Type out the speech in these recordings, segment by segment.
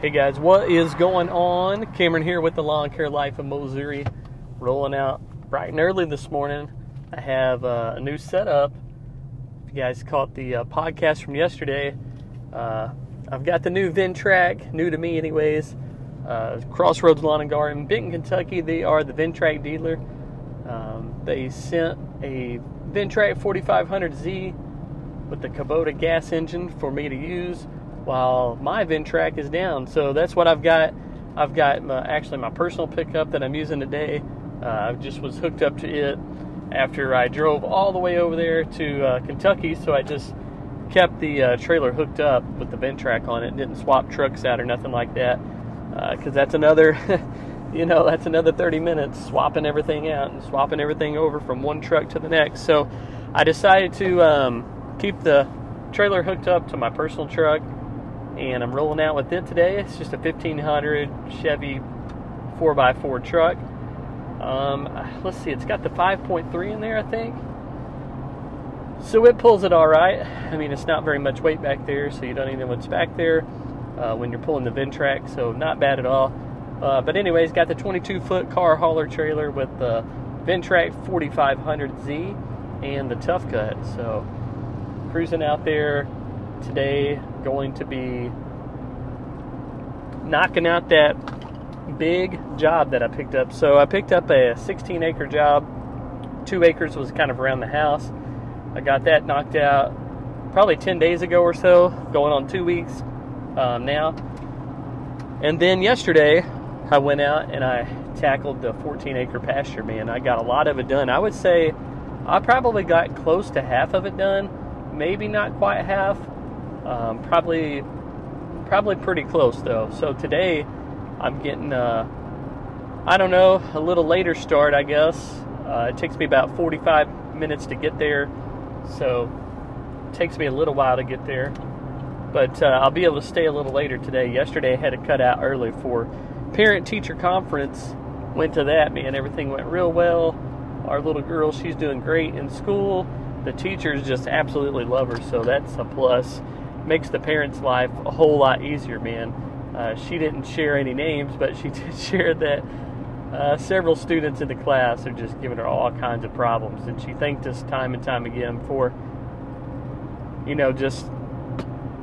Hey guys, what is going on? Cameron here with the Lawn Care Life of Missouri, rolling out bright and early this morning. I have uh, a new setup. If you guys caught the uh, podcast from yesterday, uh, I've got the new Ventrac, new to me, anyways. Uh, Crossroads Lawn and Garden, Benton, Kentucky. They are the Ventrac dealer. Um, they sent a Ventrac 4500Z with the Kubota gas engine for me to use while my Ventrac is down. So that's what I've got. I've got my, actually my personal pickup that I'm using today. Uh, I just was hooked up to it after I drove all the way over there to uh, Kentucky. So I just kept the uh, trailer hooked up with the Ventrac on it. Didn't swap trucks out or nothing like that because uh, that's another. you know, that's another 30 minutes swapping everything out and swapping everything over from one truck to the next. So I decided to um, keep the trailer hooked up to my personal truck and I'm rolling out with it today. It's just a 1500 Chevy 4x4 truck. Um, let's see, it's got the 5.3 in there, I think. So it pulls it all right. I mean, it's not very much weight back there, so you don't even know what's back there uh, when you're pulling the Ventrac, so not bad at all. Uh, but anyways, got the 22 foot car hauler trailer with the Ventrac 4500Z and the Tough Cut. So cruising out there today going to be knocking out that big job that I picked up. So I picked up a 16 acre job. Two acres was kind of around the house. I got that knocked out probably 10 days ago or so, going on two weeks um, now. And then yesterday, I went out and I tackled the 14 acre pasture, man. I got a lot of it done. I would say I probably got close to half of it done, maybe not quite half. Um, probably, probably pretty close though. So today, I'm getting, uh, I don't know, a little later start, I guess. Uh, it takes me about 45 minutes to get there, so it takes me a little while to get there. But uh, I'll be able to stay a little later today. Yesterday, I had to cut out early for parent-teacher conference. Went to that, man. Everything went real well. Our little girl, she's doing great in school. The teachers just absolutely love her, so that's a plus makes the parents' life a whole lot easier, man. Uh, she didn't share any names, but she did share that uh, several students in the class are just giving her all kinds of problems, and she thanked us time and time again for, you know, just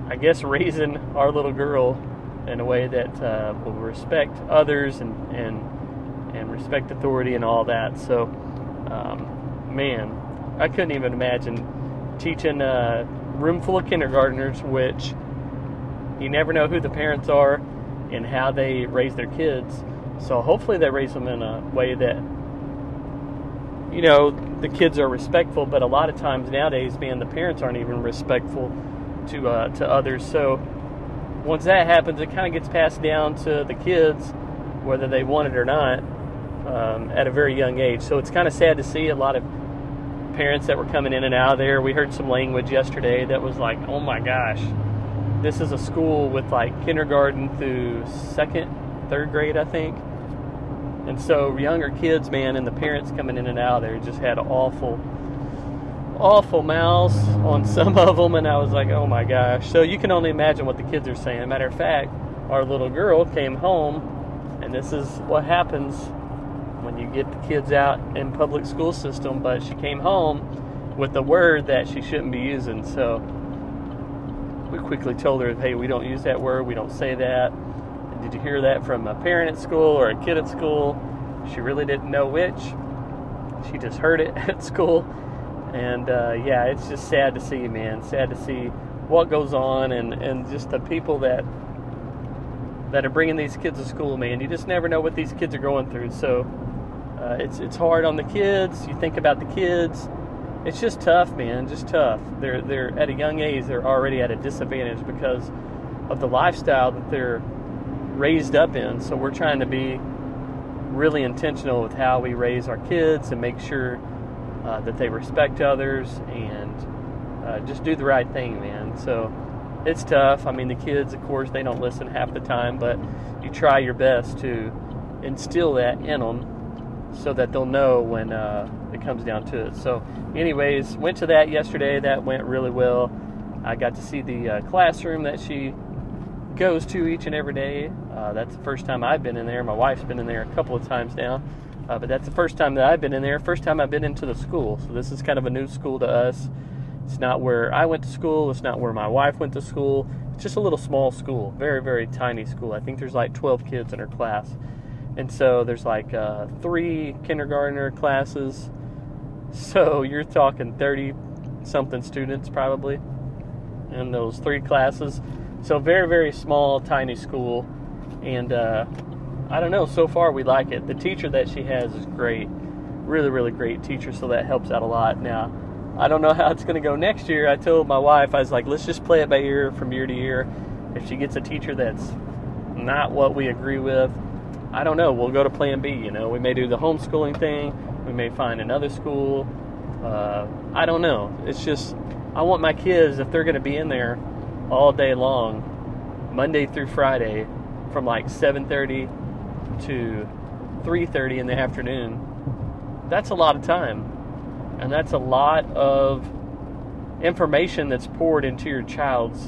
I guess raising our little girl in a way that uh, will respect others and and and respect authority and all that. So, um, man, I couldn't even imagine teaching uh, room full of kindergartners, which you never know who the parents are and how they raise their kids. So hopefully they raise them in a way that you know the kids are respectful. But a lot of times nowadays, man, the parents aren't even respectful to uh, to others. So once that happens, it kind of gets passed down to the kids, whether they want it or not, um, at a very young age. So it's kind of sad to see a lot of parents that were coming in and out of there. We heard some language yesterday that was like, oh my gosh, this is a school with like kindergarten through second, third grade, I think. And so younger kids, man, and the parents coming in and out of there just had awful, awful mouths on some of them. And I was like, oh my gosh. So you can only imagine what the kids are saying. Matter of fact, our little girl came home, and this is what happens when you get the kids out in public school system, but she came home with a word that she shouldn't be using. So we quickly told her, hey, we don't use that word, we don't say that. Did you hear that from a parent at school or a kid at school? She really didn't know which. She just heard it at school. And uh, yeah, it's just sad to see, man. Sad to see what goes on and, and just the people that that are bringing these kids to school, man. You just never know what these kids are going through. So uh, it's it's hard on the kids. You think about the kids. It's just tough, man. Just tough. They're they're at a young age. They're already at a disadvantage because of the lifestyle that they're raised up in. So we're trying to be really intentional with how we raise our kids and make sure uh, that they respect others and uh, just do the right thing, man. So it's tough. I mean, the kids, of course, they don't listen half the time, but you try your best to instill that in them so that they'll know when uh, it comes down to it. So, anyways, went to that yesterday. That went really well. I got to see the uh, classroom that she goes to each and every day. Uh, that's the first time I've been in there. My wife's been in there a couple of times now, uh, but that's the first time that I've been in there. First time I've been into the school. So this is kind of a new school to us. It's not where I went to school. It's not where my wife went to school. It's just a little small school, very very tiny school. I think there's like 12 kids in her class, and so there's like uh, three kindergartner classes. So you're talking 30 something students probably in those three classes. So very, very small, tiny school, and uh, I don't know. So far, we like it. The teacher that she has is great, really, really great teacher. So that helps out a lot. Now, I don't know how it's going to go next year. I told my wife, I was like, let's just play it by ear from year to year. If she gets a teacher that's not what we agree with, I don't know. We'll go to Plan B. You know, we may do the homeschooling thing. We may find another school. Uh, I don't know. It's just I want my kids if they're going to be in there all day long, Monday through Friday, from like 7:30 to 3:30 in the afternoon. That's a lot of time, and that's a lot of information that's poured into your child's,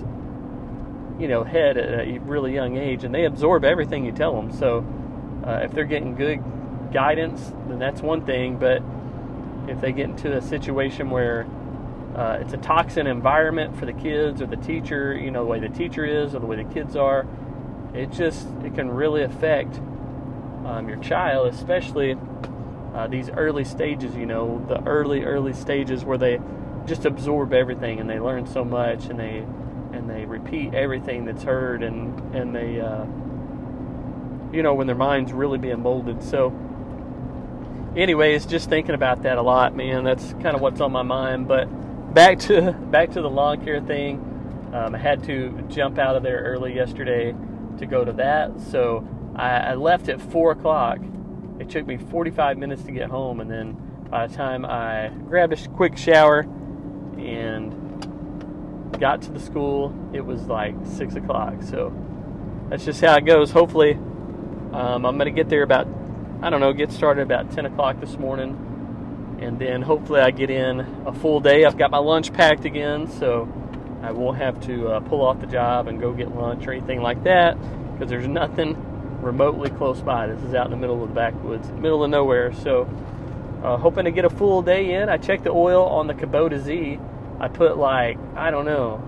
you know, head at a really young age, and they absorb everything you tell them. So, uh, if they're getting good guidance, then that's one thing. But if they get into a situation where uh, it's a toxin environment for the kids or the teacher, you know, the way the teacher is or the way the kids are. It just, it can really affect um, your child, especially uh, these early stages, you know, the early, early stages where they just absorb everything and they learn so much and they, and they repeat everything that's heard and, and they, uh, you know, when their mind's really being molded. So, anyways, just thinking about that a lot, man. That's kind of what's on my mind. But back to back to the lawn care thing. Um, I had to jump out of there early yesterday to go to that, so I, I left at four o'clock. It took me 45 minutes to get home, and then by the time I grabbed a quick shower and got to the school, it was like six o'clock. So that's just how it goes. Hopefully, um, I'm gonna get there about I don't know, get started about 10 o'clock this morning and then hopefully I get in a full day. I've got my lunch packed again, so I won't have to uh, pull off the job and go get lunch or anything like that because there's nothing remotely close by. This is out in the middle of the backwoods, middle of nowhere. So, uh, hoping to get a full day in. I checked the oil on the Kubota Z. I put like I don't know.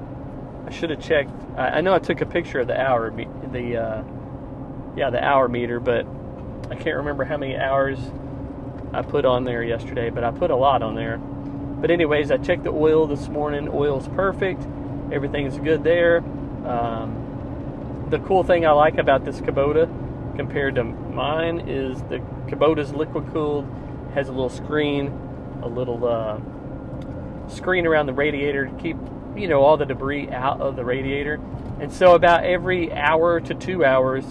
I should have checked. I, I, know I took a picture of the hour, the uh, yeah, the hour meter, but I can't remember how many hours I put on there yesterday, but I put a lot on there. But anyways, I checked the oil this morning. Oil's perfect. Everything's good there. Um, the cool thing I like about this Kubota compared to mine is the Kubota's liquid cooled has a little screen, a little uh, screen around the radiator to keep you know all the debris out of the radiator. And so about every hour to two hours,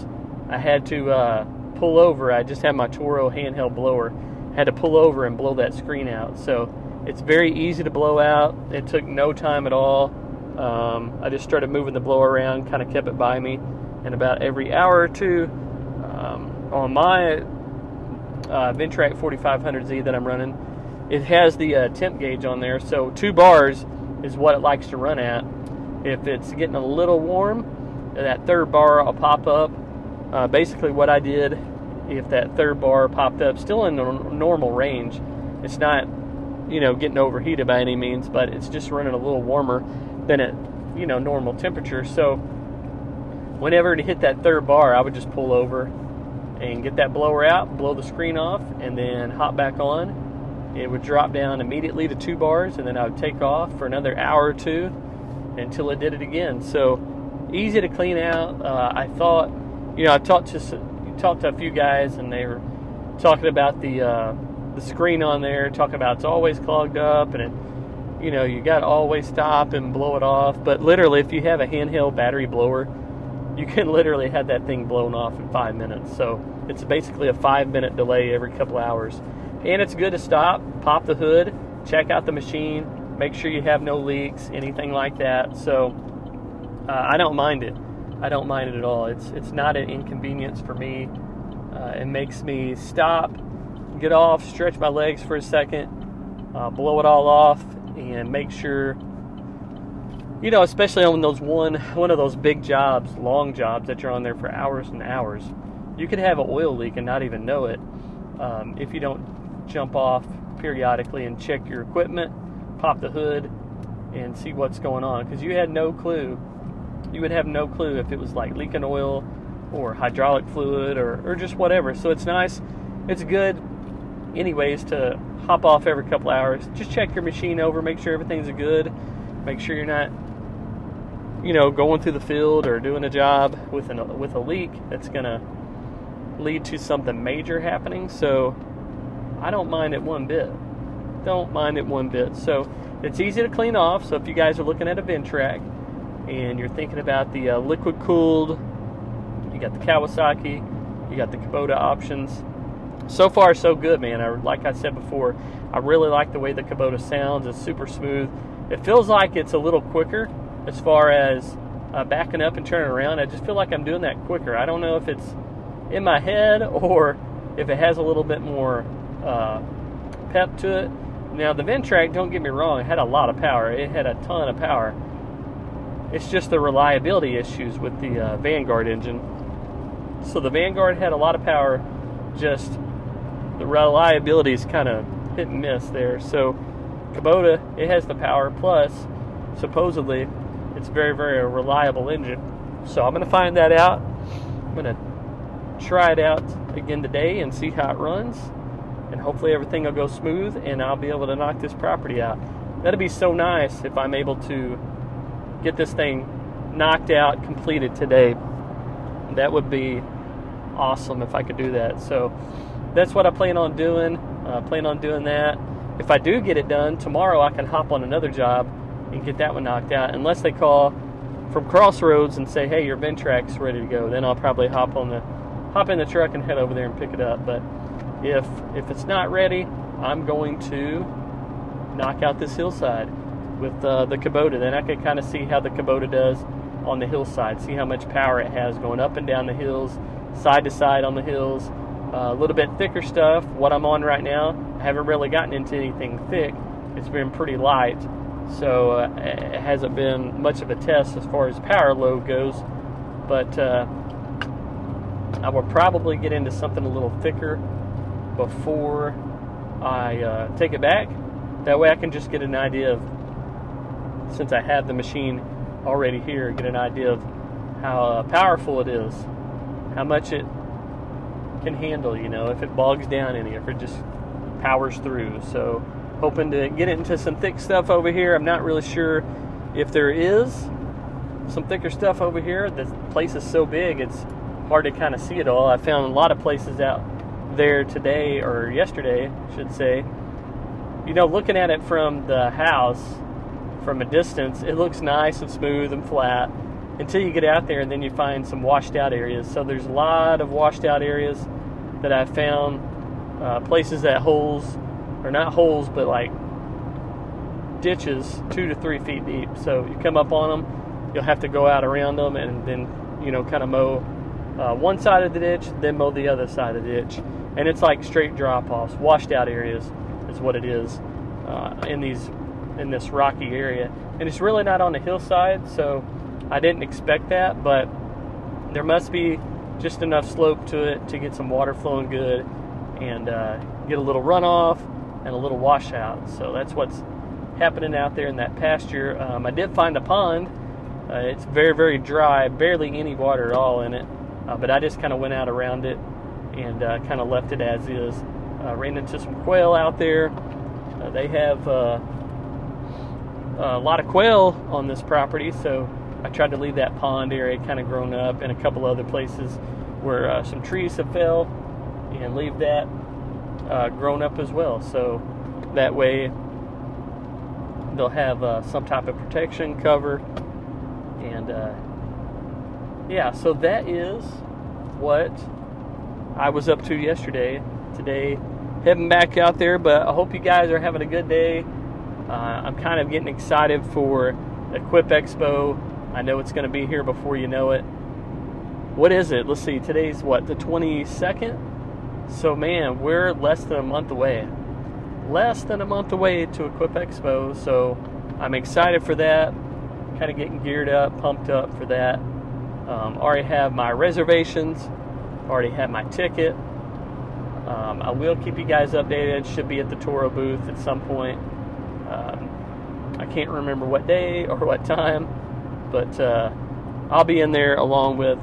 I had to uh, pull over. I just had my Toro handheld blower had to pull over and blow that screen out. So it's very easy to blow out. It took no time at all. Um, I just started moving the blower around, kind of kept it by me, and about every hour or two um, on my uh, Ventrac 4500Z that I'm running, it has the uh, temp gauge on there. So two bars is what it likes to run at. If it's getting a little warm, that third bar will pop up. Uh, basically, what I did if that third bar popped up, still in the normal range. It's not, you know, getting overheated by any means, but it's just running a little warmer than at, you know, normal temperature. So whenever it hit that third bar, I would just pull over and get that blower out, blow the screen off, and then hop back on. It would drop down immediately to two bars, and then I would take off for another hour or two until it did it again. So easy to clean out. Uh, I thought, you know, I talked to talked to a few guys, and they were talking about the uh, the screen on there, talking about it's always clogged up, and it, you know, you got to always stop and blow it off. But literally, if you have a handheld battery blower, you can literally have that thing blown off in five minutes. So it's basically a five minute delay every couple hours, and it's good to stop, pop the hood, check out the machine, make sure you have no leaks, anything like that. So uh, I don't mind it. I don't mind it at all. It's it's not an inconvenience for me. Uh, it makes me stop, get off, stretch my legs for a second, uh, blow it all off, and make sure you know, especially on those one one of those big jobs, long jobs that you're on there for hours and hours, you could have an oil leak and not even know it um, if you don't jump off periodically and check your equipment, pop the hood, and see what's going on. Because you had no clue, you would have no clue if it was like leaking oil or hydraulic fluid or, or just whatever. So it's nice, it's good, anyways, to hop off every couple hours. Just check your machine over, make sure everything's good, make sure you're not you know, going through the field or doing a job with an with a leak that's gonna lead to something major happening. So I don't mind it one bit. Don't mind it one bit. So it's easy to clean off. So if you guys are looking at a Ventrac and you're thinking about the uh, liquid cooled, you got the Kawasaki, you got the Kubota options. So far, so good, man. I, like I said before, I really like the way the Kubota sounds. It's super smooth. It feels like it's a little quicker as far as uh, backing up and turning around. I just feel like I'm doing that quicker. I don't know if it's in my head or if it has a little bit more uh, pep to it. Now, the Ventrac, don't get me wrong, it had a lot of power. It had a ton of power. It's just the reliability issues with the uh, Vanguard engine. So the Vanguard had a lot of power, just the reliability is kind of hit and miss there. So Kubota, it has the power, plus supposedly it's very, very reliable engine. So I'm going to find that out. I'm going to try it out again today and see how it runs. And hopefully everything will go smooth and I'll be able to knock this property out. That'd be so nice if I'm able to get this thing knocked out, completed today. That would be awesome if I could do that. So that's what I plan on doing. Uh, plan on doing that. If I do get it done tomorrow, I can hop on another job and get that one knocked out. Unless they call from Crossroads and say, "Hey, your Ventrac's ready to go," then I'll probably hop on the hop in the truck and head over there and pick it up. But if if it's not ready, I'm going to knock out this hillside with uh, the Kubota. Then I can kind of see how the Kubota does on the hillside. See how much power it has going up and down the hills, side to side on the hills. Uh, a little bit thicker stuff. What I'm on right now, I haven't really gotten into anything thick. It's been pretty light. So uh, it hasn't been much of a test as far as power load goes, but uh, I will probably get into something a little thicker before I uh, take it back. That way I can just get an idea of, since I have the machine already here, get an idea of how uh, powerful it is, how much it can handle, you know, if it bogs down any, if it just powers through. So hoping to get it into some thick stuff over here. I'm not really sure if there is some thicker stuff over here. The place is so big, it's hard to kind of see it all. I found a lot of places out there today or yesterday, I should say. You know, looking at it from the house from a distance, it looks nice and smooth and flat until you get out there and then you find some washed out areas. So there's a lot of washed out areas that I found, uh, places that holes or not holes, but like ditches two to three feet deep. So you come up on them, you'll have to go out around them and then, you know, kind of mow uh, one side of the ditch, then mow the other side of the ditch. And it's like straight drop offs, washed out areas is what it is uh, in these in this rocky area. And it's really not on the hillside, so I didn't expect that, but there must be just enough slope to it to get some water flowing good and uh, get a little runoff and a little washout. So that's what's happening out there in that pasture. Um, I did find a pond. Uh, it's very, very dry, barely any water at all in it. Uh, but I just kind of went out around it and uh, kind of left it as is. Uh, ran into some quail out there. Uh, they have uh, a lot of quail on this property, so I tried to leave that pond area kind of grown up and a couple other places where some trees have fell and leave that uh, grown up as well. So that way they'll have uh, some type of protection cover. And uh, yeah, so that is what I was up to yesterday. Today, heading back out there, but I hope you guys are having a good day. Uh, I'm kind of getting excited for Equip Expo. I know it's going to be here before you know it. What is it? Let's see. Today's what, the 22nd? So, man, we're less than a month away. Less than a month away to Equip Expo, so I'm excited for that. kind of getting geared up, pumped up for that. Um, already have my reservations, already have my ticket. Um, I will keep you guys updated. Should be at the Toro booth at some point. Um, I can't remember what day or what time, but uh, I'll be in there along with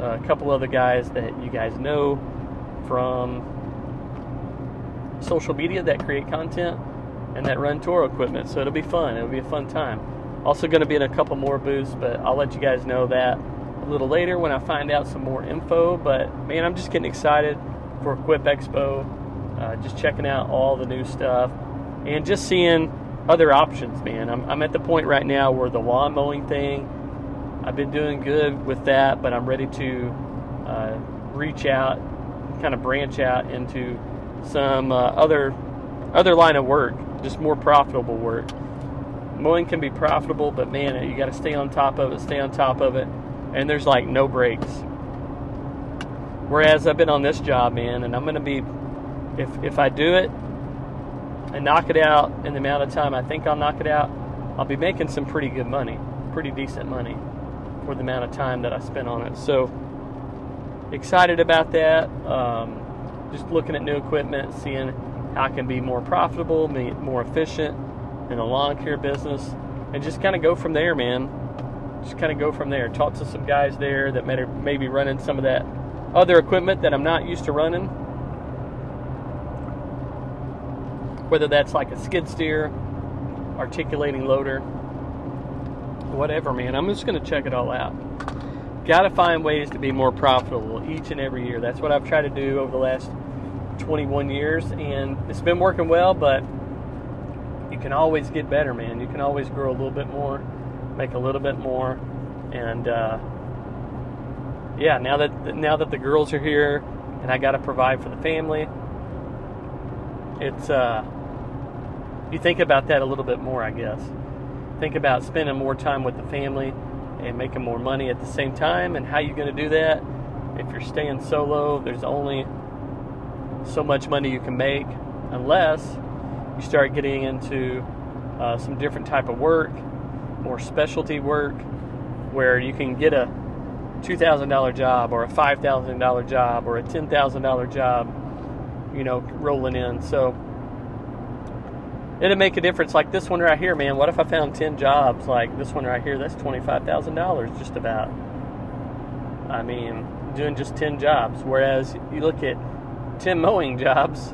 a couple other guys that you guys know from social media that create content and that run Toro equipment. So it'll be fun. It'll be a fun time. Also going to be in a couple more booths, but I'll let you guys know that a little later when I find out some more info. But man, I'm just getting excited for Equip Expo. Uh, just checking out all the new stuff and just seeing other options, man. I'm, I'm at the point right now where the lawn mowing thing, I've been doing good with that, but I'm ready to uh, reach out, kind of branch out into some uh, other other line of work, just more profitable work. Mowing can be profitable, but man, you got to stay on top of it, stay on top of it, and there's like no breaks. Whereas I've been on this job, man, and I'm to be, if if I do it and knock it out in the amount of time I think I'll knock it out, I'll be making some pretty good money, pretty decent money for the amount of time that I spent on it. So excited about that. Um, just looking at new equipment, seeing how I can be more profitable, be more efficient in the lawn care business, and just kind of go from there, man. Just kind of go from there. Talk to some guys there that may, may be running some of that other equipment that I'm not used to running. Whether that's like a skid steer, articulating loader, whatever, man. I'm just going to check it all out. Got to find ways to be more profitable each and every year. That's what I've tried to do over the last 21 years, and it's been working well, but you can always get better, man. You can always grow a little bit more, make a little bit more, and uh, yeah, now that now that the girls are here and I got to provide for the family, it's uh, you think about that a little bit more, I guess. Think about spending more time with the family and making more money at the same time, and how you're going to do that. If you're staying solo, there's only so much money you can make unless you start getting into uh, some different type of work, more specialty work, where you can get a $2,000 job or a $5,000 job or a $10,000 job, you know, rolling in. So it'd make a difference. Like this one right here, man. What if I found 10 jobs like this one right here? That's $25,000 just about. I mean, doing just 10 jobs. Whereas you look at 10 mowing jobs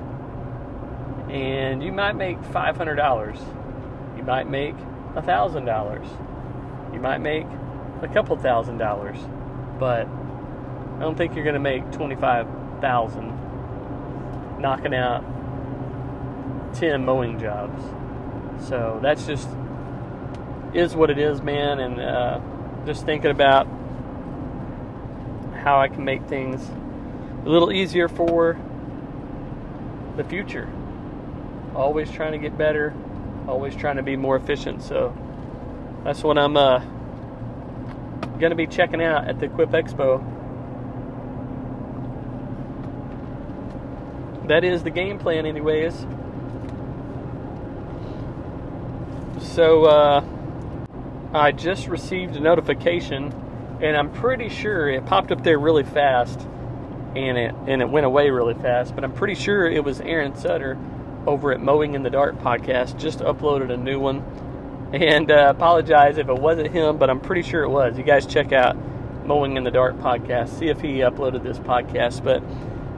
and you might make $500. You might make $1,000. You might make a couple thousand dollars, but I don't think you're going to make 25,000 knocking out 10 mowing jobs. So that's just is what it is, man, and uh, just thinking about how I can make things a little easier for the future. Always trying to get better, always trying to be more efficient. So that's what I'm uh, going to be checking out at the Equip Expo. That is the game plan, anyways. So uh, I just received a notification, and I'm pretty sure it popped up there really fast and it and it went away really fast. But I'm pretty sure it was Aaron Sutter over at Mowing in the Dark podcast just uploaded a new one. And uh, apologize if it wasn't him, but I'm pretty sure it was. You guys check out Mowing in the Dark podcast, see if he uploaded this podcast. But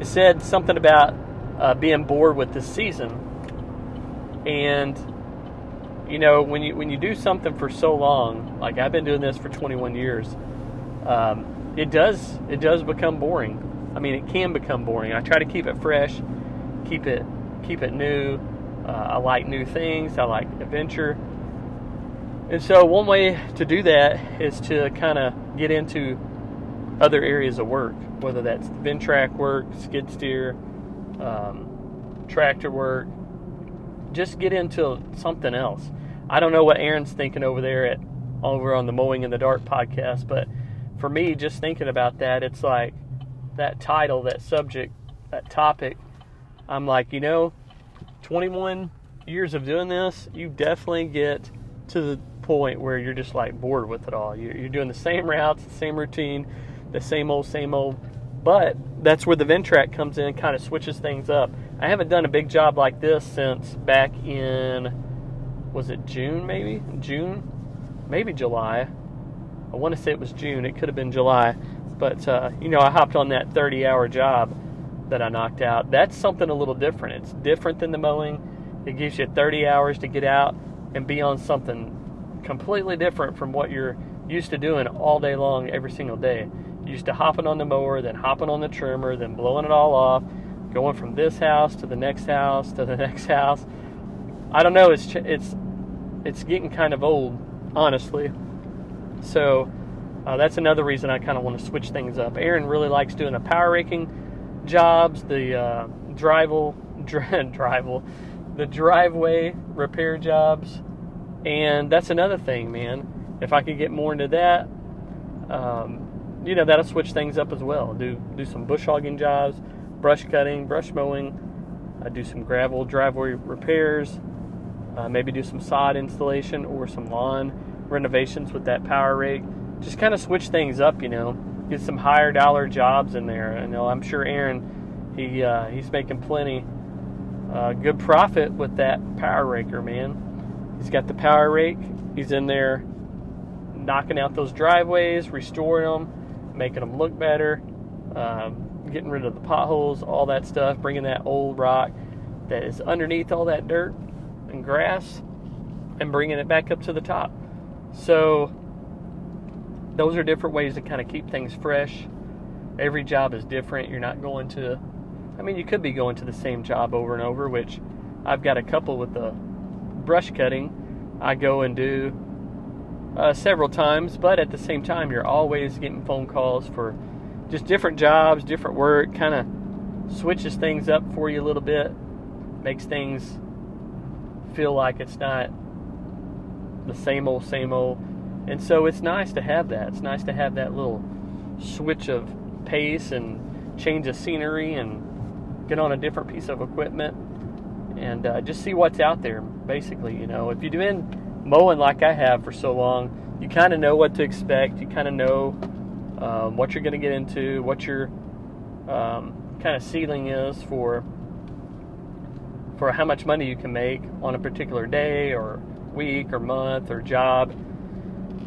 it said something about uh, being bored with this season, and you know when you when you do something for so long, like I've been doing this for 21 years, um, it does it does become boring I mean, it can become boring. I try to keep it fresh, keep it keep it new. Uh, I like new things. I like adventure. And so, one way to do that is to kind of get into other areas of work, whether that's Ventrac work, skid steer, um, tractor work. Just get into something else. I don't know what Aaron's thinking over there at over on the Mowing in the Dark podcast, but for me, just thinking about that, it's like that title, that subject, that topic, I'm like, you know, 21 years of doing this, you definitely get to the point where you're just like bored with it all. You're, doing the same routes, the same routine, the same old, same old. But that's where the Ventrac comes in kind of switches things up. I haven't done a big job like this since back in, was it June maybe? June? Maybe July. I want to say it was June. It could have been July. But, uh, you know, I hopped on that 30 hour job that I knocked out. That's something a little different. It's different than the mowing. It gives you 30 hours to get out and be on something completely different from what you're used to doing all day long, every single day. You're used to hopping on the mower, then hopping on the trimmer, then blowing it all off, going from this house to the next house to the next house. I don't know. It's it's it's getting kind of old, honestly. So uh, that's another reason I kind of want to switch things up. Aaron really likes doing the power raking jobs, the uh, drival, drival, the driveway repair jobs, and that's another thing, man. If I could get more into that, um, you know, that'll switch things up as well. Do do some bush hogging jobs, brush cutting, brush mowing. I do some gravel driveway repairs. Uh, maybe do some sod installation or some lawn renovations with that power rake. Just kind of switch things up, you know. Get some higher dollar jobs in there. Know I'm sure Aaron, he uh, he's making plenty uh, good profit with that power raker, man. He's got the power rake. He's in there knocking out those driveways, restoring them, making them look better, um, getting rid of the potholes, all that stuff, bringing that old rock that is underneath all that dirt and grass and bringing it back up to the top. So, those are different ways to kind of keep things fresh. Every job is different. You're not going to I mean, you could be going to the same job over and over, which I've got a couple with the brush cutting. I go and do uh, several times, but at the same time, you're always getting phone calls for just different jobs, different work, kind of switches things up for you a little bit, makes things feel like it's not the same old, same old. And so it's nice to have that. It's nice to have that little switch of pace and change of scenery and get on a different piece of equipment and uh, just see what's out there. Basically, you know, if you're doing mowing like I have for so long, you kind of know what to expect. You kind of know um, what you're going to get into, what your um, kind of ceiling is for for how much money you can make on a particular day or week or month or job.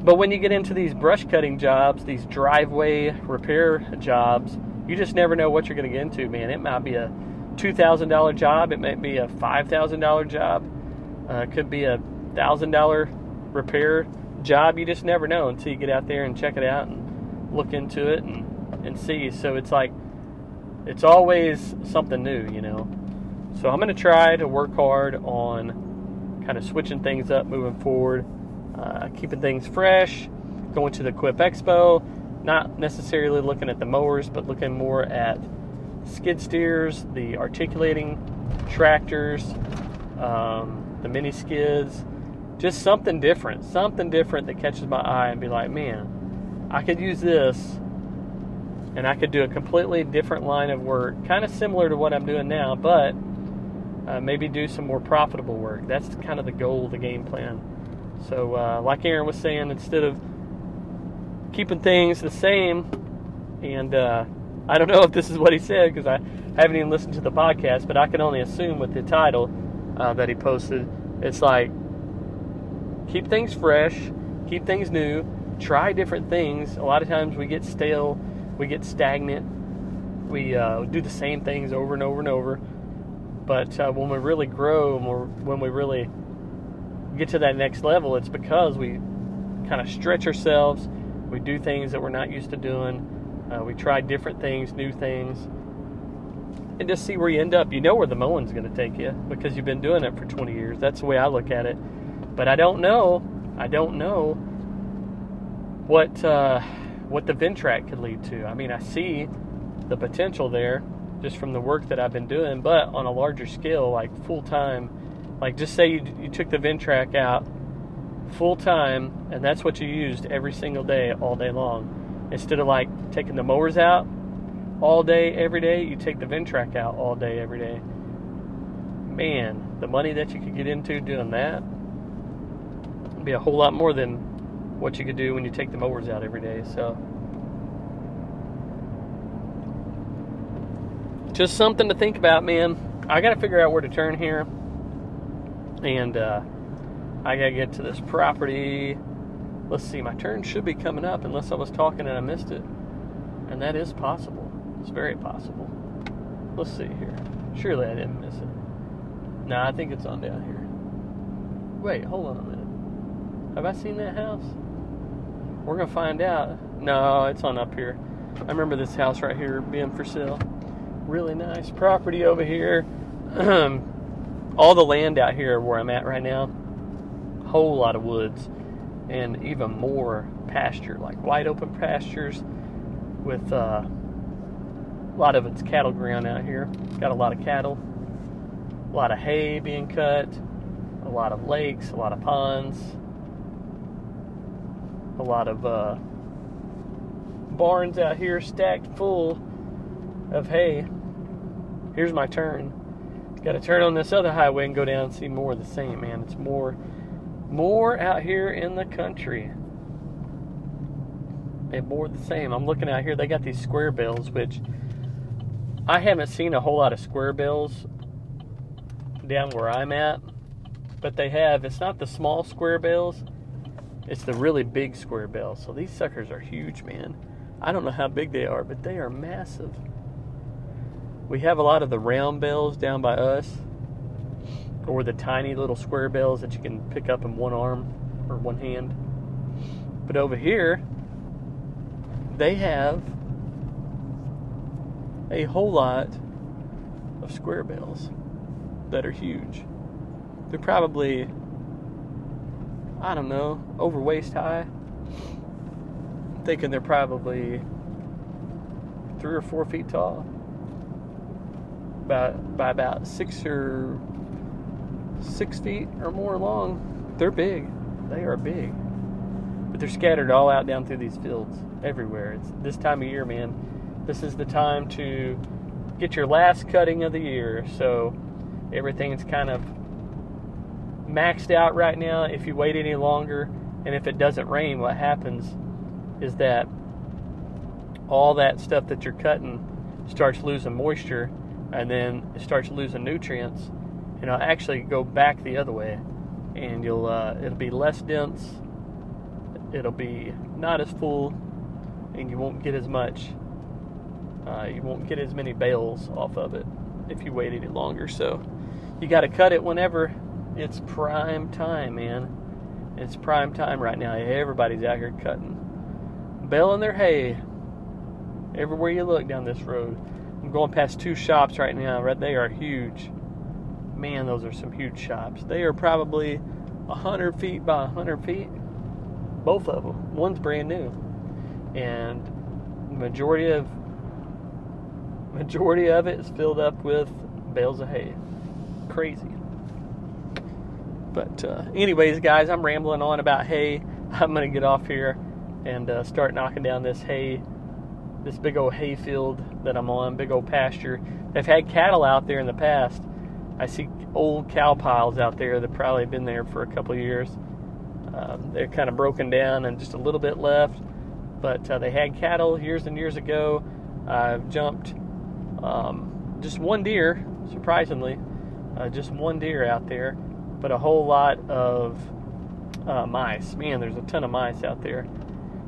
But when you get into these brush cutting jobs, these driveway repair jobs, you just never know what you're going to get into, man. It might be a $2,000 job, it might be a $5,000 job, uh, it could be a $1,000 repair job. You just never know until you get out there and check it out and look into it and, and see. So it's like, it's always something new, you know. So I'm going to try to work hard on kind of switching things up moving forward, uh, keeping things fresh, going to the Equip Expo not necessarily looking at the mowers, but looking more at skid steers, the articulating tractors, um, the mini skids, just something different, something different that catches my eye and be like, man, I could use this and I could do a completely different line of work, kind of similar to what I'm doing now, but uh, maybe do some more profitable work. That's kind of the goal of the game plan. So, uh, like Aaron was saying, instead of keeping things the same. And uh, I don't know if this is what he said because I haven't even listened to the podcast, but I can only assume with the title uh, that he posted, it's like keep things fresh, keep things new, try different things. A lot of times we get stale, we get stagnant, we uh, do the same things over and over and over. But uh, when we really grow, when we really get to that next level, it's because we kind of stretch ourselves we do things that we're not used to doing. Uh, we try different things, new things, and just see where you end up. You know where the mowing's going to take you because you've been doing it for 20 years. That's the way I look at it. But I don't know. I don't know what uh, what the Ventrac could lead to. I mean, I see the potential there just from the work that I've been doing, but on a larger scale, like full time. Like, just say you, you took the Ventrac out full time, and that's what you used every single day, all day long. Instead of like taking the mowers out all day, every day, you take the Ventrac out all day, every day. Man, the money that you could get into doing that, It'd be a whole lot more than what you could do when you take the mowers out every day. So, just something to think about, man. I got to figure out where to turn here, and uh, I got to get to this property. Let's see, my turn should be coming up unless I was talking and I missed it, and that is possible. It's very possible. Let's see here. Surely I didn't miss it. No, I think it's on down here. Wait, hold on a minute. Have I seen that house? We're gonna find out. No, it's on up here. I remember this house right here being for sale. Really nice property over here. All the land out here where I'm at right now, whole lot of woods, and even more pasture, like wide open pastures with uh, a lot of it's cattle ground out here. Got a lot of cattle, a lot of hay being cut, a lot of lakes, a lot of ponds, a lot of uh, barns out here stacked full of hay. Here's my turn. Got to turn on this other highway and go down and see more of the same, man. It's more, more out here in the country. And more the same. I'm looking out here. They got these square bills, which I haven't seen a whole lot of square bills down where I'm at, but they have. It's not the small square bills it's the really big square bills. So these suckers are huge, man. I don't know how big they are, but they are massive. We have a lot of the round bells down by us, or the tiny little square bells that you can pick up in one arm or one hand. But over here, they have a whole lot of square bells that are huge. They're probably I don't know, over waist high. I'm thinking they're probably three or four feet tall. About by about six or six feet or more long. They're big. They are big. But they're scattered all out down through these fields everywhere. It's this time of year, man. This is the time to get your last cutting of the year. So everything's kind of maxed out right now. If you wait any longer, and if it doesn't rain, what happens is that all that stuff that you're cutting starts losing moisture, and then it starts losing nutrients, and it'll actually go back the other way, and you'll uh, it'll be less dense, it'll be not as full, and you won't get as much. Uh, you won't get as many bales off of it if you wait any longer. So you got to cut it whenever it's prime time, man. It's prime time right now. Everybody's out here cutting, baling their hay. Everywhere you look down this road. Going past two shops right now. Right, they are huge. Man, those are some huge shops. They are probably hundred feet by hundred feet. Both of them. One's brand new, and majority of majority of it is filled up with bales of hay. Crazy. But, uh, anyways, guys, I'm rambling on about hay. I'm to get off here and uh, start knocking down this hay, this big old hay field that I'm on, big old pasture. They've had cattle out there in the past. I see old cow piles out there that probably have been there for a couple years. Um, they're kind of broken down and just a little bit left. But uh, they had cattle years and years ago. I've jumped um, just one deer, surprisingly, uh, just one deer out there but a whole lot of uh, mice. Man, there's a ton of mice out there.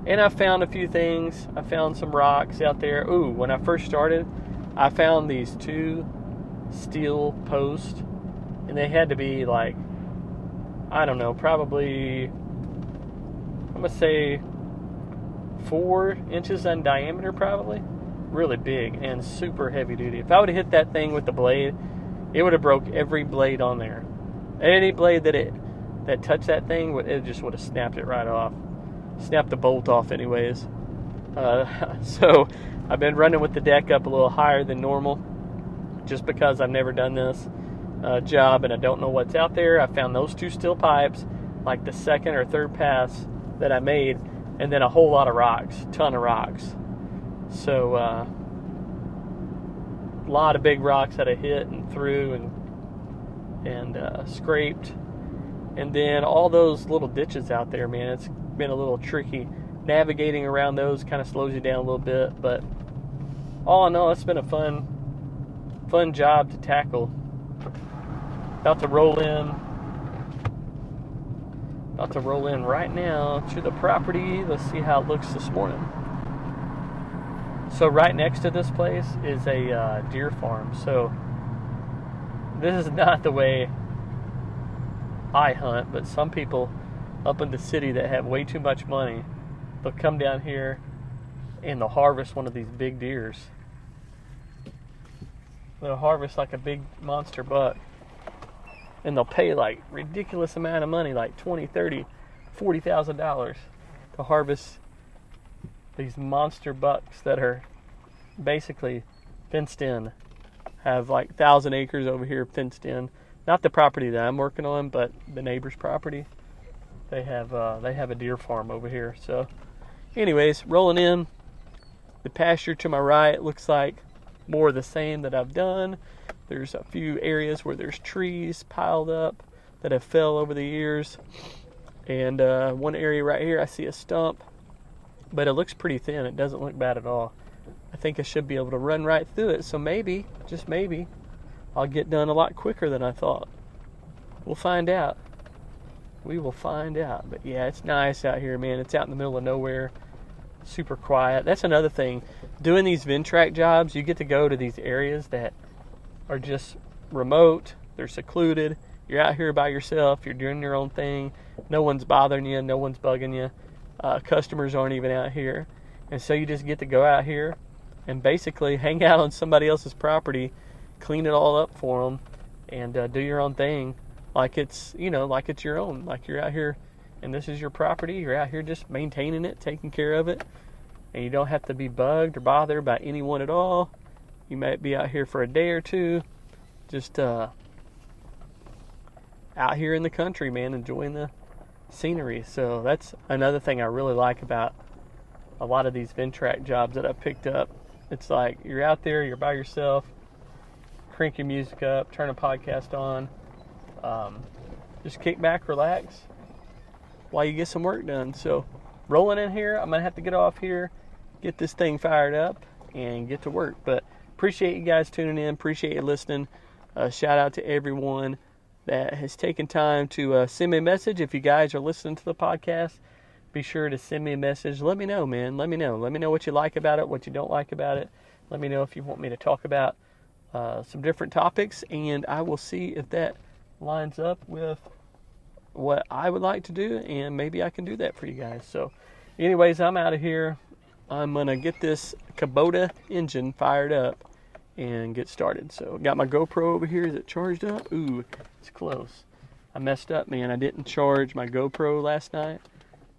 And I found a few things. I found some rocks out there. Ooh, when I first started, I found these two steel posts, and they had to be like, I don't know, probably, I'm gonna say four inches in diameter, probably. Really big and super heavy duty. If I would have hit that thing with the blade, it would have broke every blade on there. Any blade that it that touched that thing, it just would have snapped it right off. Snapped the bolt off, anyways. Uh, so I've been running with the deck up a little higher than normal, just because I've never done this uh, job and I don't know what's out there. I found those two steel pipes, like the second or third pass that I made, and then a whole lot of rocks, ton of rocks. So uh, a lot of big rocks that I hit and threw and and uh, scraped. And then all those little ditches out there, man, it's been a little tricky. Navigating around those kind of slows you down a little bit, but all in all, it's been a fun, fun job to tackle. About to roll in. About to roll in right now to the property. Let's see how it looks this morning. So right next to this place is a uh, deer farm. So this is not the way I hunt, but some people up in the city that have way too much money, they'll come down here and they'll harvest one of these big deers. They'll harvest like a big monster buck. And they'll pay like ridiculous amount of money, like twenty, thirty, forty thousand dollars to harvest these monster bucks that are basically fenced in. Have like thousand acres over here fenced in. Not the property that I'm working on, but the neighbor's property. They have uh, they have a deer farm over here. So, anyways, rolling in. The pasture to my right looks like more of the same that I've done. There's a few areas where there's trees piled up that have fell over the years. And uh, one area right here, I see a stump, but it looks pretty thin. It doesn't look bad at all. I think I should be able to run right through it. So maybe, just maybe, I'll get done a lot quicker than I thought. We'll find out. We will find out. But yeah, it's nice out here, man. It's out in the middle of nowhere super quiet. That's another thing. Doing these Ventrac jobs, you get to go to these areas that are just remote, they're secluded. You're out here by yourself, you're doing your own thing. No one's bothering you, no one's bugging you. Uh, customers aren't even out here. And so you just get to go out here and basically hang out on somebody else's property, clean it all up for them, and uh, do your own thing like it's, you know, like it's your own. Like you're out here and this is your property. You're out here just maintaining it, taking care of it, and you don't have to be bugged or bothered by anyone at all. You might be out here for a day or two, just uh, out here in the country, man, enjoying the scenery. So that's another thing I really like about a lot of these Ventrac jobs that I picked up. It's like you're out there, you're by yourself, crank your music up, turn a podcast on, um, just kick back, relax, while you get some work done. So, rolling in here, I'm gonna have to get off here, get this thing fired up, and get to work. But appreciate you guys tuning in. Appreciate you listening. Uh, shout out to everyone that has taken time to uh, send me a message. If you guys are listening to the podcast, be sure to send me a message. Let me know, man. Let me know. Let me know what you like about it, what you don't like about it. Let me know if you want me to talk about uh, some different topics, and I will see if that lines up with what I would like to do, and maybe I can do that for you guys. So, anyways, I'm out of here. I'm gonna get this Kubota engine fired up and get started. So, got my GoPro over here. Is it charged up? Ooh, it's close. I messed up, man. I didn't charge my GoPro last night,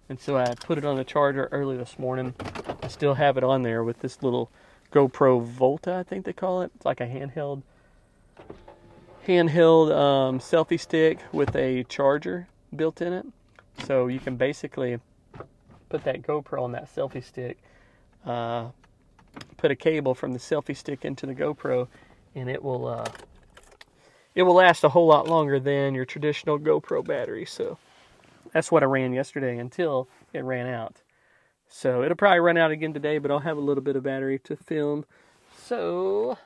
and so I put it on the charger early this morning. I still have it on there with this little GoPro Volta, I think they call it. It's like a handheld handheld um, selfie stick with a charger built in it. So you can basically put that GoPro on that selfie stick, uh, put a cable from the selfie stick into the GoPro, and it will uh, it will last a whole lot longer than your traditional GoPro battery. So that's what I ran yesterday until it ran out. So it'll probably run out again today, but I'll have a little bit of battery to film. So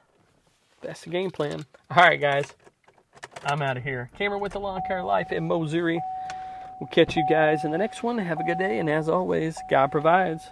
that's the game plan. All right, guys. I'm out of here. Cameron with the Lawn Care Life in Missouri. We'll catch you guys in the next one. Have a good day. And as always, God provides.